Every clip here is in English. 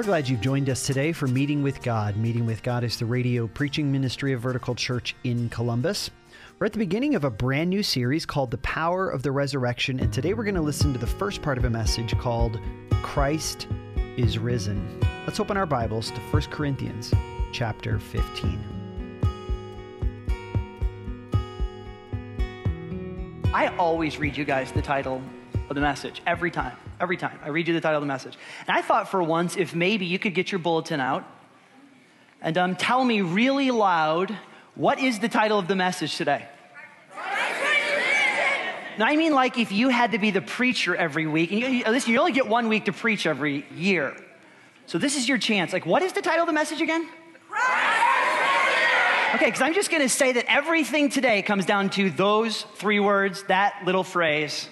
We're glad you've joined us today for Meeting with God. Meeting with God is the radio preaching ministry of Vertical Church in Columbus. We're at the beginning of a brand new series called The Power of the Resurrection, and today we're going to listen to the first part of a message called Christ is Risen. Let's open our Bibles to 1 Corinthians chapter 15. I always read you guys the title of the message every time. Every time. I read you the title of the message. And I thought for once if maybe you could get your bulletin out and um, tell me really loud what is the title of the message today? Now, I mean, like if you had to be the preacher every week, and you, listen, you only get one week to preach every year. So this is your chance. Like, what is the title of the message again? Okay, because I'm just going to say that everything today comes down to those three words, that little phrase.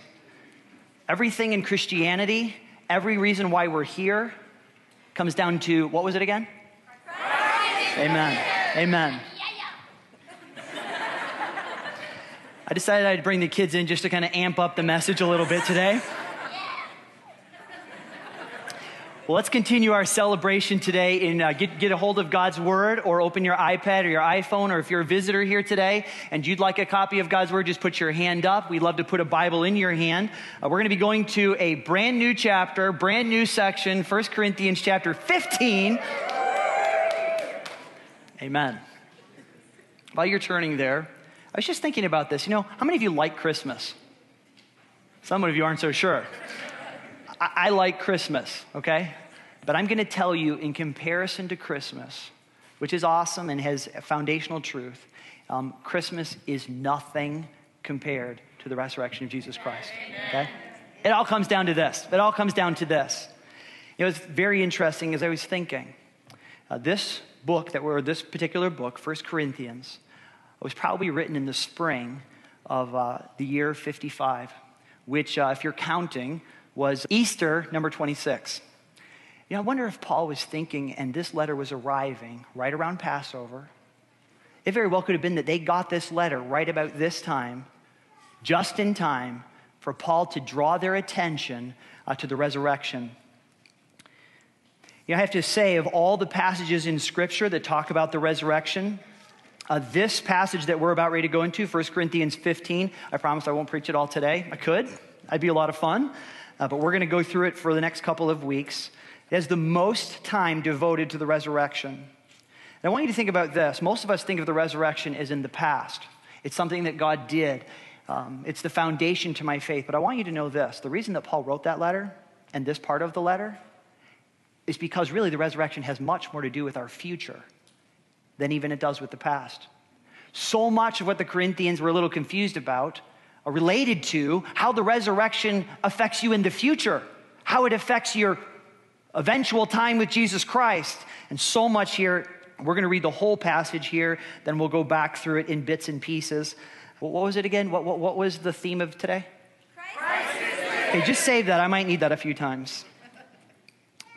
Everything in Christianity, every reason why we're here, comes down to what was it again? Amen. Amen. I decided I'd bring the kids in just to kind of amp up the message a little bit today. Well, let's continue our celebration today and uh, get, get a hold of God's Word or open your iPad or your iPhone. Or if you're a visitor here today and you'd like a copy of God's Word, just put your hand up. We'd love to put a Bible in your hand. Uh, we're going to be going to a brand new chapter, brand new section, 1 Corinthians chapter 15. Amen. While you're turning there, I was just thinking about this. You know, how many of you like Christmas? Some of you aren't so sure. I, I like Christmas, okay? But I'm going to tell you, in comparison to Christmas, which is awesome and has foundational truth, um, Christmas is nothing compared to the resurrection of Jesus Christ, okay? It all comes down to this. It all comes down to this. It was very interesting as I was thinking. Uh, this book that we're, this particular book, First Corinthians, was probably written in the spring of uh, the year 55, which, uh, if you're counting, was Easter number 26. You know, I wonder if Paul was thinking, and this letter was arriving right around Passover. It very well could have been that they got this letter right about this time, just in time for Paul to draw their attention uh, to the resurrection. You know, I have to say, of all the passages in Scripture that talk about the resurrection, uh, this passage that we're about ready to go into, 1 Corinthians 15, I promise I won't preach it all today. I could, I'd be a lot of fun uh, but we're going to go through it for the next couple of weeks. It has the most time devoted to the resurrection. And I want you to think about this. Most of us think of the resurrection as in the past, it's something that God did. Um, it's the foundation to my faith. But I want you to know this the reason that Paul wrote that letter and this part of the letter is because really the resurrection has much more to do with our future than even it does with the past. So much of what the Corinthians were a little confused about Uh, related to how the resurrection affects you in the future, how it affects your eventual time with Jesus Christ. And so much here. We're going to read the whole passage here, then we'll go back through it in bits and pieces. What was it again? What, what, what was the theme of today? Okay, just save that. I might need that a few times.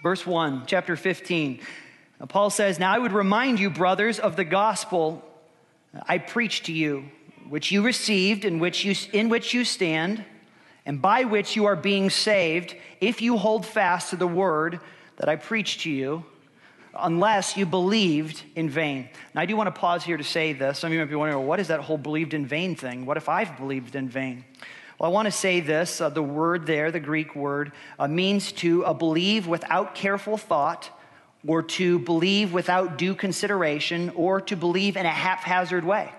Verse 1, chapter 15. Paul says, Now I would remind you, brothers, of the gospel I preached to you which you received, in which you, in which you stand, and by which you are being saved, if you hold fast to the word that I preached to you, unless you believed in vain. Now, I do want to pause here to say this. Some of you might be wondering, well, what is that whole believed in vain thing? What if I've believed in vain? Well, I want to say this uh, the word there, the Greek word, uh, means to uh, believe without careful thought, or to believe without due consideration, or to believe in a haphazard way.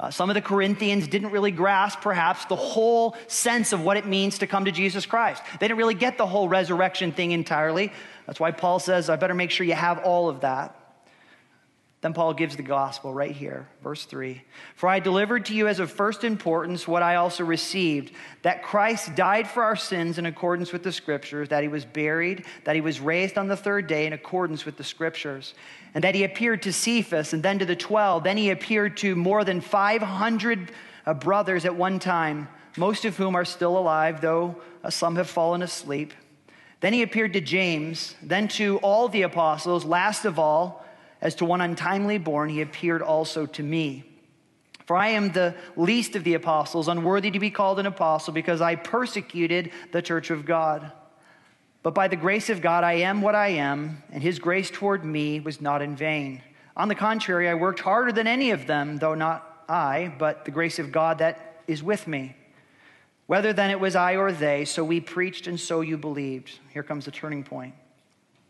Uh, some of the Corinthians didn't really grasp, perhaps, the whole sense of what it means to come to Jesus Christ. They didn't really get the whole resurrection thing entirely. That's why Paul says, I better make sure you have all of that. Then Paul gives the gospel right here, verse 3. For I delivered to you as of first importance what I also received that Christ died for our sins in accordance with the scriptures, that he was buried, that he was raised on the third day in accordance with the scriptures, and that he appeared to Cephas and then to the 12. Then he appeared to more than 500 uh, brothers at one time, most of whom are still alive, though uh, some have fallen asleep. Then he appeared to James, then to all the apostles, last of all, as to one untimely born, he appeared also to me. For I am the least of the apostles, unworthy to be called an apostle, because I persecuted the church of God. But by the grace of God, I am what I am, and his grace toward me was not in vain. On the contrary, I worked harder than any of them, though not I, but the grace of God that is with me. Whether then it was I or they, so we preached and so you believed. Here comes the turning point.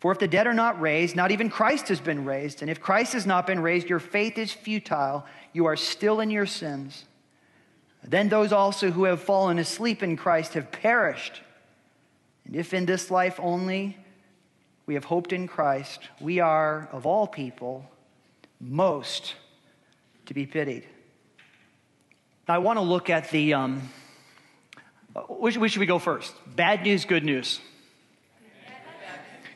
For if the dead are not raised, not even Christ has been raised. And if Christ has not been raised, your faith is futile. You are still in your sins. Then those also who have fallen asleep in Christ have perished. And if in this life only we have hoped in Christ, we are, of all people, most to be pitied. Now, I want to look at the. Um, which, which should we go first? Bad news, good news?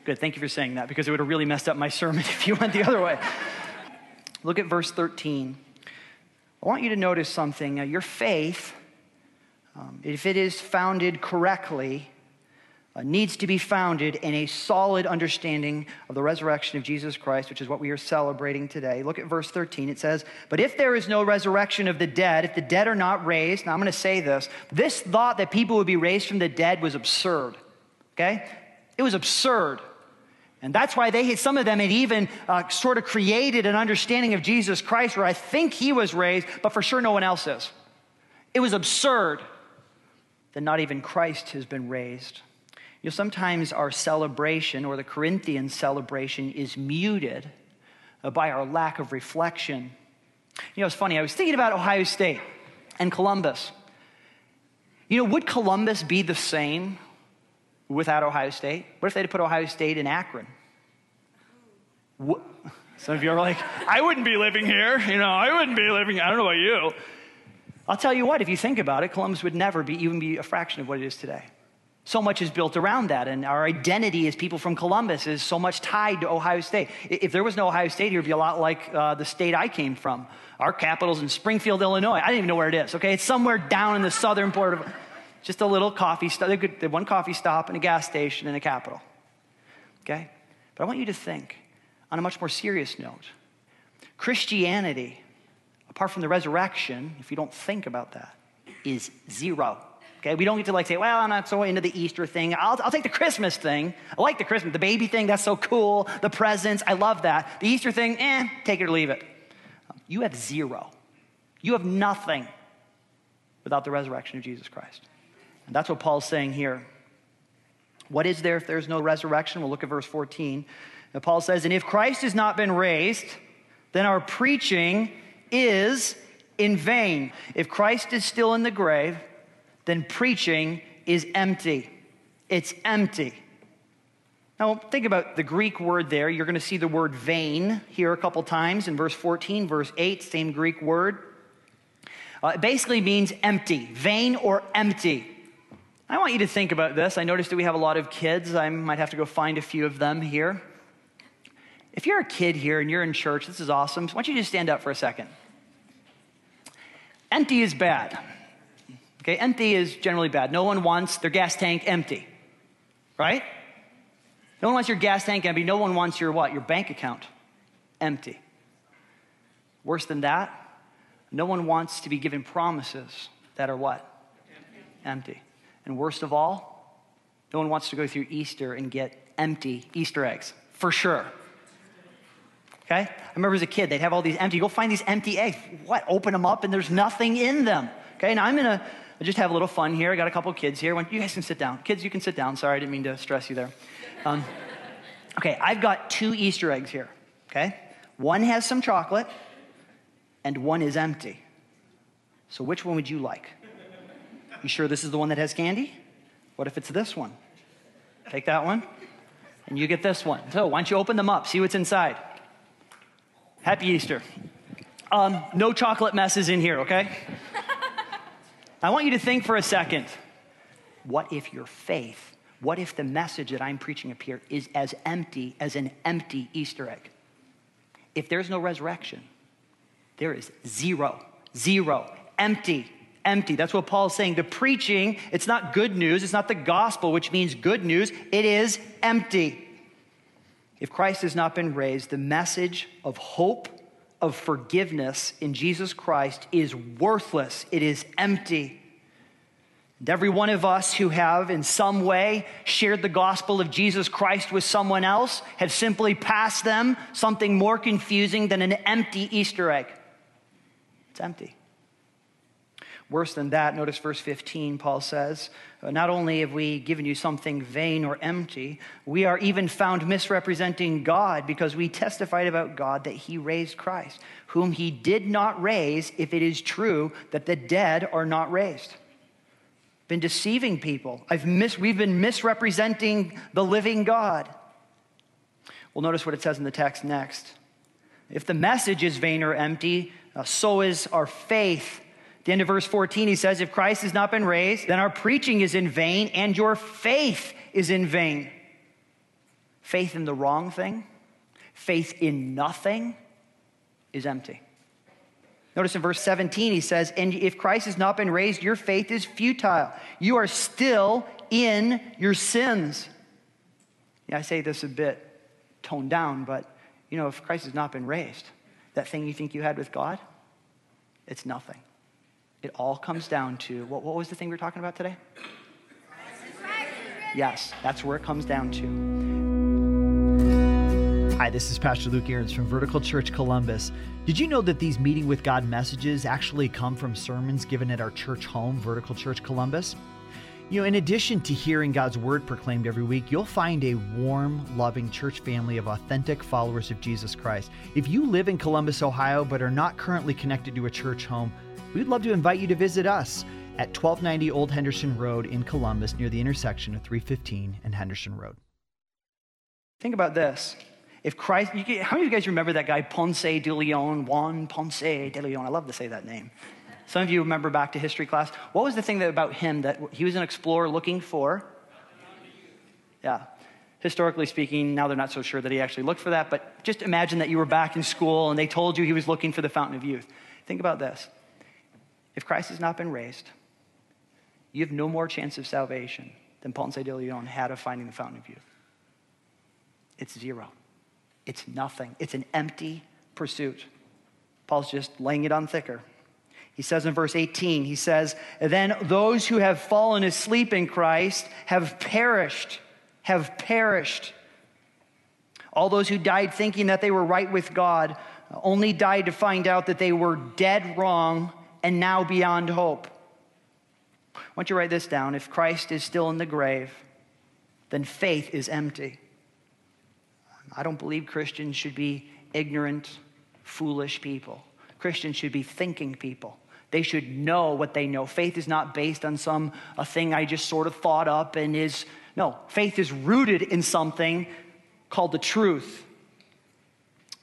Good, thank you for saying that because it would have really messed up my sermon if you went the other way. Look at verse 13. I want you to notice something. Uh, your faith, um, if it is founded correctly, uh, needs to be founded in a solid understanding of the resurrection of Jesus Christ, which is what we are celebrating today. Look at verse 13. It says, But if there is no resurrection of the dead, if the dead are not raised, now I'm going to say this, this thought that people would be raised from the dead was absurd. Okay? It was absurd. And that's why they, some of them had even uh, sort of created an understanding of Jesus Christ where I think he was raised, but for sure no one else is. It was absurd that not even Christ has been raised. You know, sometimes our celebration or the Corinthian celebration is muted uh, by our lack of reflection. You know, it's funny, I was thinking about Ohio State and Columbus. You know, would Columbus be the same without Ohio State? What if they had put Ohio State in Akron? What? Some of you are like, I wouldn't be living here. You know, I wouldn't be living. I don't know about you. I'll tell you what, if you think about it, Columbus would never be even be a fraction of what it is today. So much is built around that, and our identity as people from Columbus is so much tied to Ohio State. If there was no Ohio State here, it'd be a lot like uh, the state I came from. Our capital's in Springfield, Illinois. I didn't even know where it is, okay? It's somewhere down in the southern part of just a little coffee stop. They had one coffee stop and a gas station in the capital. Okay? But I want you to think on a much more serious note. Christianity, apart from the resurrection, if you don't think about that, is zero. Okay, we don't get to like say, well, I'm not so into the Easter thing. I'll, I'll take the Christmas thing. I like the Christmas, the baby thing, that's so cool. The presents, I love that. The Easter thing, eh, take it or leave it. You have zero. You have nothing without the resurrection of Jesus Christ. And that's what Paul's saying here. What is there if there's no resurrection? We'll look at verse 14. And Paul says, And if Christ has not been raised, then our preaching is in vain. If Christ is still in the grave, then preaching is empty. It's empty. Now, think about the Greek word there. You're going to see the word vain here a couple times in verse 14, verse 8, same Greek word. Uh, it basically means empty, vain or empty. I want you to think about this. I noticed that we have a lot of kids. I might have to go find a few of them here. If you're a kid here and you're in church, this is awesome. So why don't you just stand up for a second? Empty is bad. Okay, empty is generally bad. No one wants their gas tank empty, right? No one wants your gas tank empty. No one wants your what? Your bank account empty. Worse than that, no one wants to be given promises that are what? Empty. empty. And worst of all, no one wants to go through Easter and get empty Easter eggs, for sure. Okay? I remember as a kid, they'd have all these empty, go find these empty eggs. What? Open them up and there's nothing in them. Okay? Now I'm gonna just have a little fun here. I got a couple kids here. You guys can sit down. Kids, you can sit down. Sorry, I didn't mean to stress you there. Um, okay, I've got two Easter eggs here. Okay? One has some chocolate and one is empty. So which one would you like? You sure this is the one that has candy? What if it's this one? Take that one, and you get this one. So why don't you open them up, see what's inside? Happy Easter. Um, no chocolate messes in here, okay? I want you to think for a second what if your faith What if the message that I'm preaching up here is as empty as an empty Easter egg? If there's no resurrection, there is zero, zero, empty, empty. That's what Paul's saying. The preaching, it's not good news, it's not the gospel, which means good news, it is empty. If Christ has not been raised, the message of hope, of forgiveness in Jesus Christ is worthless, it is empty. And every one of us who have, in some way, shared the gospel of Jesus Christ with someone else have simply passed them something more confusing than an empty Easter egg. It's empty. Worse than that, notice verse 15, Paul says, Not only have we given you something vain or empty, we are even found misrepresenting God because we testified about God that he raised Christ, whom he did not raise if it is true that the dead are not raised been deceiving people. I've mis- we've been misrepresenting the living God. Well, notice what it says in the text next. If the message is vain or empty, uh, so is our faith. The end of verse 14, he says, If Christ has not been raised, then our preaching is in vain and your faith is in vain. Faith in the wrong thing, faith in nothing is empty. Notice in verse 17, he says, And if Christ has not been raised, your faith is futile. You are still in your sins. Yeah, I say this a bit toned down, but you know, if Christ has not been raised, that thing you think you had with God, it's nothing. It all comes down to what, what was the thing we were talking about today? Yes, that's where it comes down to. Hi, this is Pastor Luke Ahrens from Vertical Church Columbus. Did you know that these Meeting with God messages actually come from sermons given at our church home, Vertical Church Columbus? You know, in addition to hearing God's word proclaimed every week, you'll find a warm, loving church family of authentic followers of Jesus Christ. If you live in Columbus, Ohio, but are not currently connected to a church home, we'd love to invite you to visit us at 1290 Old Henderson Road in Columbus near the intersection of 315 and Henderson Road. Think about this. If Christ, how many of you guys remember that guy Ponce de Leon, Juan Ponce de Leon? I love to say that name. Some of you remember back to history class. What was the thing that, about him that he was an explorer looking for? Yeah. Historically speaking, now they're not so sure that he actually looked for that, but just imagine that you were back in school and they told you he was looking for the fountain of youth. Think about this. If Christ has not been raised, you have no more chance of salvation than Ponce de Leon had of finding the fountain of youth. It's zero. It's nothing, it's an empty pursuit. Paul's just laying it on thicker. He says in verse 18, he says, Then those who have fallen asleep in Christ have perished, have perished. All those who died thinking that they were right with God only died to find out that they were dead wrong and now beyond hope. I want you write this down. If Christ is still in the grave, then faith is empty. I don't believe Christians should be ignorant, foolish people. Christians should be thinking people. They should know what they know. Faith is not based on some a thing I just sort of thought up and is no, faith is rooted in something called the truth.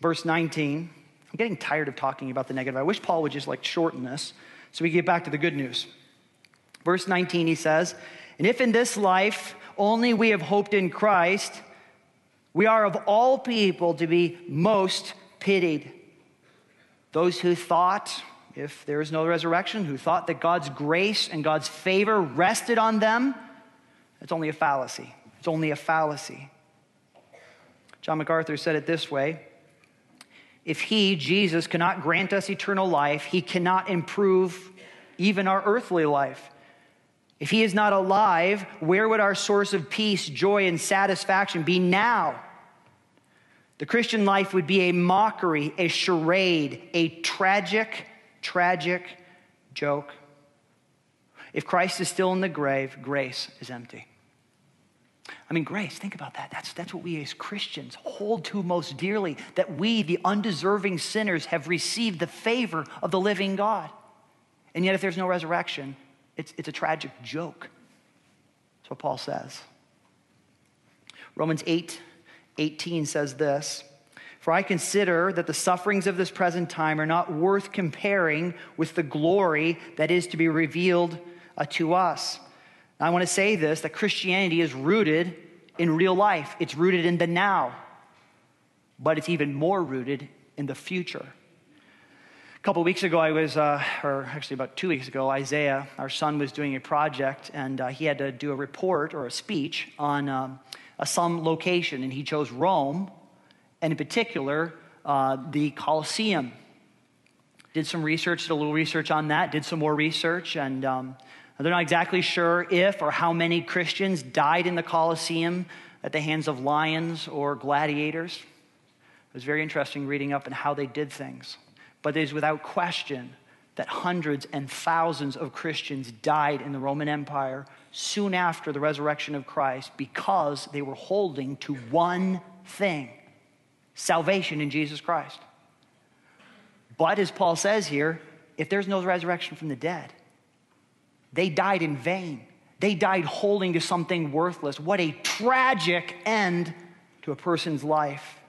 Verse 19. I'm getting tired of talking about the negative. I wish Paul would just like shorten this so we get back to the good news. Verse 19 he says, "And if in this life only we have hoped in Christ, we are of all people to be most pitied. Those who thought, if there is no resurrection, who thought that God's grace and God's favor rested on them, it's only a fallacy. It's only a fallacy. John MacArthur said it this way If He, Jesus, cannot grant us eternal life, He cannot improve even our earthly life. If he is not alive, where would our source of peace, joy, and satisfaction be now? The Christian life would be a mockery, a charade, a tragic, tragic joke. If Christ is still in the grave, grace is empty. I mean, grace, think about that. That's, that's what we as Christians hold to most dearly that we, the undeserving sinners, have received the favor of the living God. And yet, if there's no resurrection, it's, it's a tragic joke. That's what Paul says. Romans 8 18 says this For I consider that the sufferings of this present time are not worth comparing with the glory that is to be revealed uh, to us. I want to say this that Christianity is rooted in real life, it's rooted in the now, but it's even more rooted in the future. A couple weeks ago, I was, uh, or actually about two weeks ago, Isaiah, our son, was doing a project and uh, he had to do a report or a speech on um, a, some location, and he chose Rome, and in particular, uh, the Colosseum. Did some research, did a little research on that, did some more research, and um, they're not exactly sure if or how many Christians died in the Colosseum at the hands of lions or gladiators. It was very interesting reading up on how they did things. But it is without question that hundreds and thousands of Christians died in the Roman Empire soon after the resurrection of Christ because they were holding to one thing salvation in Jesus Christ. But as Paul says here, if there's no resurrection from the dead, they died in vain. They died holding to something worthless. What a tragic end to a person's life.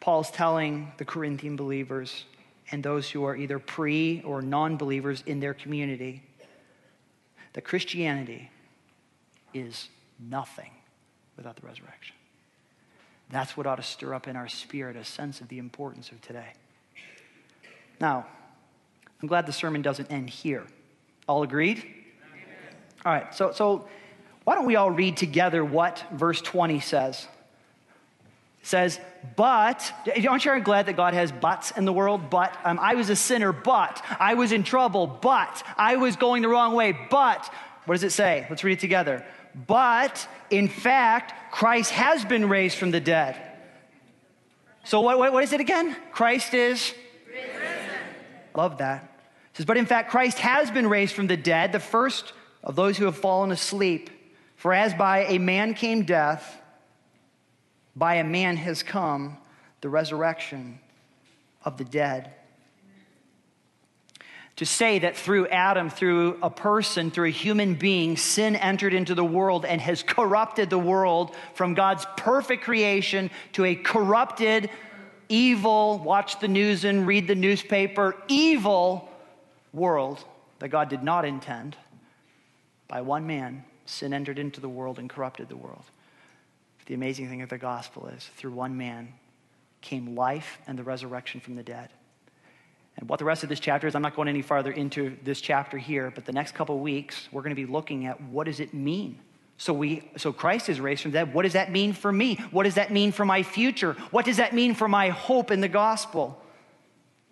Paul's telling the Corinthian believers and those who are either pre or non believers in their community that Christianity is nothing without the resurrection. That's what ought to stir up in our spirit a sense of the importance of today. Now, I'm glad the sermon doesn't end here. All agreed? All right, so, so why don't we all read together what verse 20 says? It says, but, aren't you glad that God has buts in the world? But, um, I was a sinner, but, I was in trouble, but, I was going the wrong way, but, what does it say? Let's read it together. But, in fact, Christ has been raised from the dead. So, what, what, what is it again? Christ is? Risen. Love that says, But in fact, Christ has been raised from the dead, the first of those who have fallen asleep. For as by a man came death, by a man has come the resurrection of the dead. To say that through Adam, through a person, through a human being, sin entered into the world and has corrupted the world from God's perfect creation to a corrupted, evil, watch the news and read the newspaper, evil world that God did not intend, by one man, sin entered into the world and corrupted the world. But the amazing thing of the gospel is through one man came life and the resurrection from the dead. And what the rest of this chapter is, I'm not going any farther into this chapter here, but the next couple weeks, we're going to be looking at what does it mean so we so Christ is raised from the dead. What does that mean for me? What does that mean for my future? What does that mean for my hope in the gospel?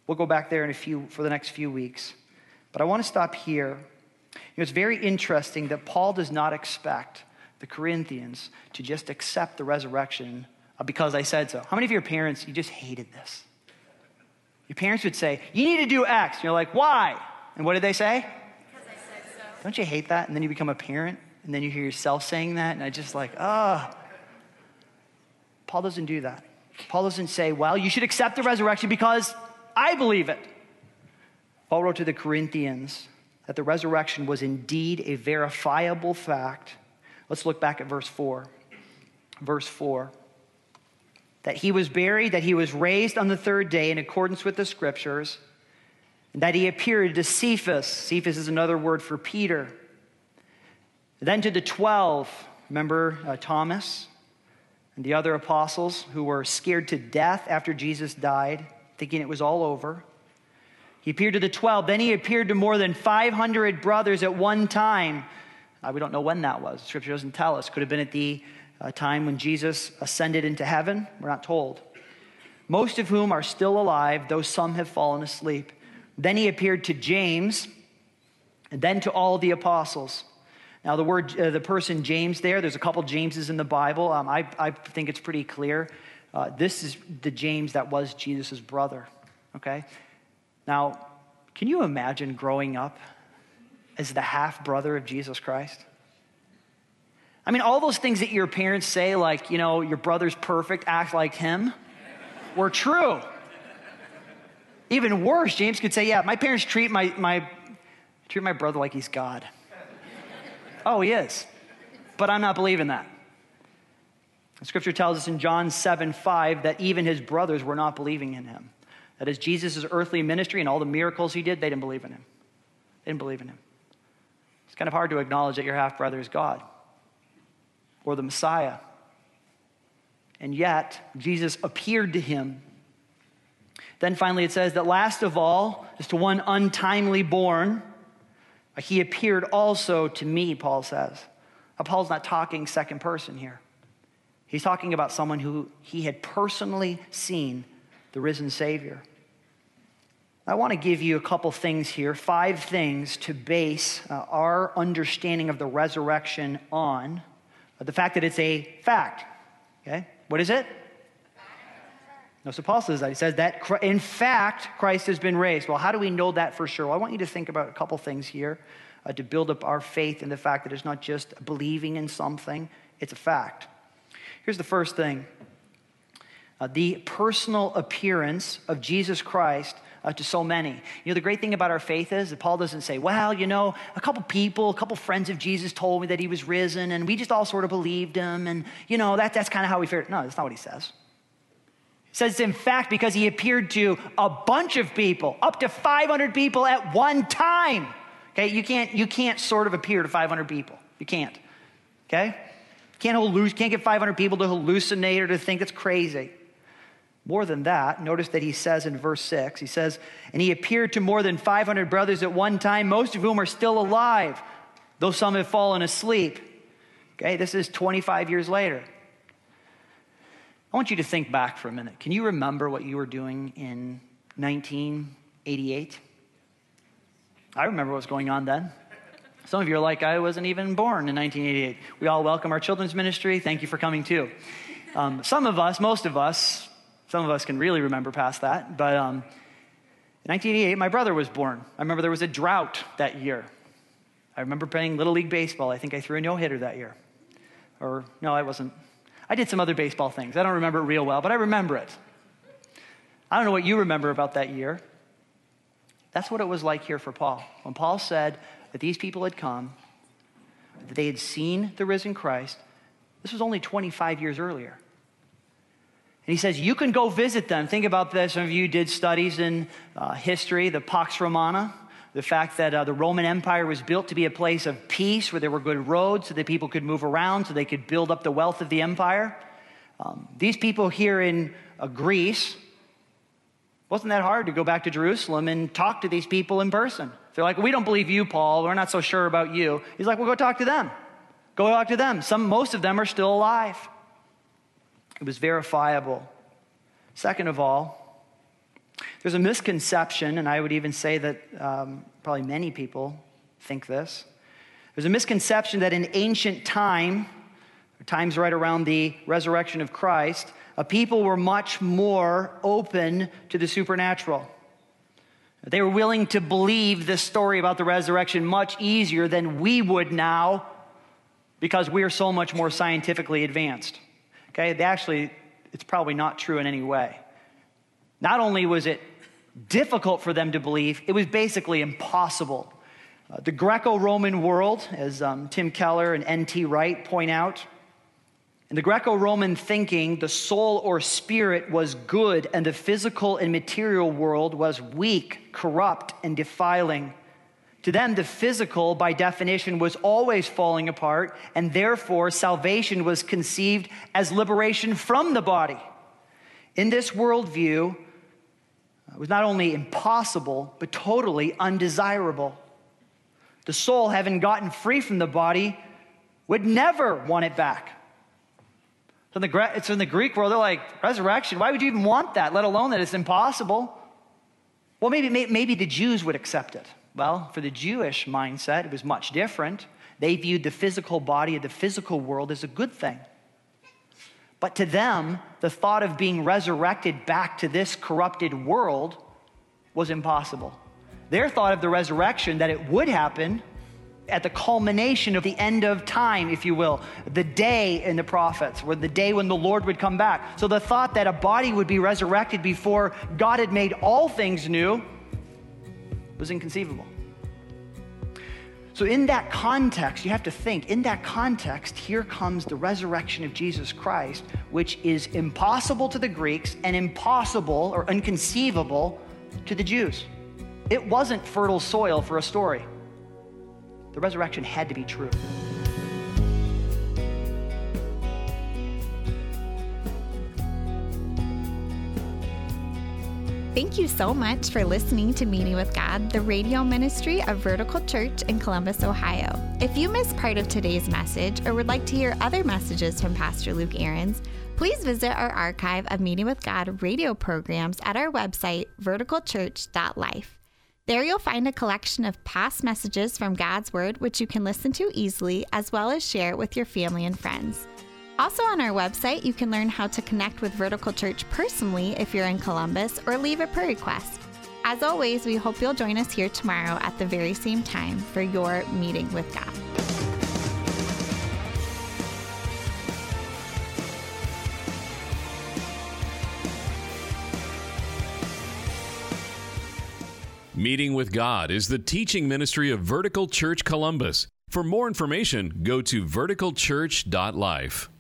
We'll go back there in a few for the next few weeks. But I want to stop here. You know, it's very interesting that Paul does not expect the Corinthians to just accept the resurrection because I said so. How many of your parents, you just hated this? Your parents would say, You need to do X. And you're like, Why? And what did they say? Because I said so. Don't you hate that? And then you become a parent, and then you hear yourself saying that, and I just like, ah. Oh. Paul doesn't do that. Paul doesn't say, Well, you should accept the resurrection because I believe it. Paul wrote to the Corinthians that the resurrection was indeed a verifiable fact. Let's look back at verse 4. Verse 4 that he was buried, that he was raised on the third day in accordance with the scriptures, and that he appeared to Cephas. Cephas is another word for Peter. Then to the 12, remember uh, Thomas and the other apostles who were scared to death after Jesus died, thinking it was all over. He appeared to the 12. Then he appeared to more than 500 brothers at one time. Uh, we don't know when that was. Scripture doesn't tell us. Could have been at the uh, time when Jesus ascended into heaven. We're not told. Most of whom are still alive, though some have fallen asleep. Then he appeared to James, and then to all the apostles. Now, the word, uh, the person James there, there's a couple Jameses in the Bible. Um, I, I, think it's pretty clear. Uh, this is the James that was Jesus' brother, okay? Now, can you imagine growing up as the half brother of Jesus Christ? I mean, all those things that your parents say, like, you know, your brother's perfect, act like him, were true. Even worse, James could say, yeah, my parents treat my, my, treat my brother like he's God. oh, he is. But I'm not believing that. Scripture tells us in John 7 5 that even his brothers were not believing in him. That is Jesus' earthly ministry and all the miracles he did, they didn't believe in him. They didn't believe in him. It's kind of hard to acknowledge that your half brother is God or the Messiah. And yet, Jesus appeared to him. Then finally, it says that last of all, is to one untimely born, he appeared also to me, Paul says. Now, Paul's not talking second person here. He's talking about someone who he had personally seen the risen Savior. I want to give you a couple things here, five things to base uh, our understanding of the resurrection on. Uh, the fact that it's a fact. Okay? What is it? No, so Paul says that. He says that in fact, Christ has been raised. Well, how do we know that for sure? Well, I want you to think about a couple things here uh, to build up our faith in the fact that it's not just believing in something, it's a fact. Here's the first thing uh, the personal appearance of Jesus Christ uh, to so many. You know, the great thing about our faith is that Paul doesn't say, well, you know, a couple people, a couple friends of Jesus told me that he was risen, and we just all sort of believed him, and, you know, that, that's kind of how we figured. No, that's not what he says. He says, in fact, because he appeared to a bunch of people, up to 500 people at one time. Okay, you can't, you can't sort of appear to 500 people. You can't. Okay? Can't, halluc- can't get 500 people to hallucinate or to think it's crazy. More than that, notice that he says in verse 6, he says, And he appeared to more than 500 brothers at one time, most of whom are still alive, though some have fallen asleep. Okay, this is 25 years later. I want you to think back for a minute. Can you remember what you were doing in 1988? I remember what was going on then. Some of you are like, I wasn't even born in 1988. We all welcome our children's ministry. Thank you for coming too. Um, some of us, most of us, some of us can really remember past that. But um, in 1988, my brother was born. I remember there was a drought that year. I remember playing Little League Baseball. I think I threw a no hitter that year. Or, no, I wasn't. I did some other baseball things. I don't remember it real well, but I remember it. I don't know what you remember about that year. That's what it was like here for Paul. When Paul said that these people had come, that they had seen the risen Christ, this was only 25 years earlier. And he says, You can go visit them. Think about this. Some of you did studies in uh, history, the Pax Romana, the fact that uh, the Roman Empire was built to be a place of peace where there were good roads so that people could move around, so they could build up the wealth of the empire. Um, these people here in uh, Greece, wasn't that hard to go back to Jerusalem and talk to these people in person? They're like, We don't believe you, Paul. We're not so sure about you. He's like, Well, go talk to them. Go talk to them. Some, most of them are still alive. It was verifiable. Second of all, there's a misconception, and I would even say that um, probably many people think this. There's a misconception that in ancient time, times right around the resurrection of Christ, a people were much more open to the supernatural. They were willing to believe this story about the resurrection much easier than we would now because we are so much more scientifically advanced. Okay, they actually, it's probably not true in any way. Not only was it difficult for them to believe, it was basically impossible. Uh, the Greco Roman world, as um, Tim Keller and N.T. Wright point out, in the Greco Roman thinking, the soul or spirit was good, and the physical and material world was weak, corrupt, and defiling. To them, the physical, by definition, was always falling apart, and therefore salvation was conceived as liberation from the body. In this worldview, it was not only impossible, but totally undesirable. The soul, having gotten free from the body, would never want it back. So in the, it's in the Greek world, they're like, resurrection, why would you even want that, let alone that it's impossible? Well, maybe, maybe the Jews would accept it. Well, for the Jewish mindset, it was much different. They viewed the physical body of the physical world as a good thing. But to them, the thought of being resurrected back to this corrupted world was impossible. Their thought of the resurrection, that it would happen at the culmination of the end of time, if you will, the day in the prophets, or the day when the Lord would come back. So the thought that a body would be resurrected before God had made all things new was inconceivable. So, in that context, you have to think, in that context, here comes the resurrection of Jesus Christ, which is impossible to the Greeks and impossible or inconceivable to the Jews. It wasn't fertile soil for a story. the resurrection had to be true. Thank you so much for listening to Meeting with God, the radio ministry of Vertical Church in Columbus, Ohio. If you missed part of today's message or would like to hear other messages from Pastor Luke Ahrens, please visit our archive of Meeting with God radio programs at our website, verticalchurch.life. There you'll find a collection of past messages from God's Word, which you can listen to easily, as well as share with your family and friends. Also, on our website, you can learn how to connect with Vertical Church personally if you're in Columbus or leave a prayer request. As always, we hope you'll join us here tomorrow at the very same time for your meeting with God. Meeting with God is the teaching ministry of Vertical Church Columbus. For more information, go to verticalchurch.life.